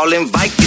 falling Vicodin.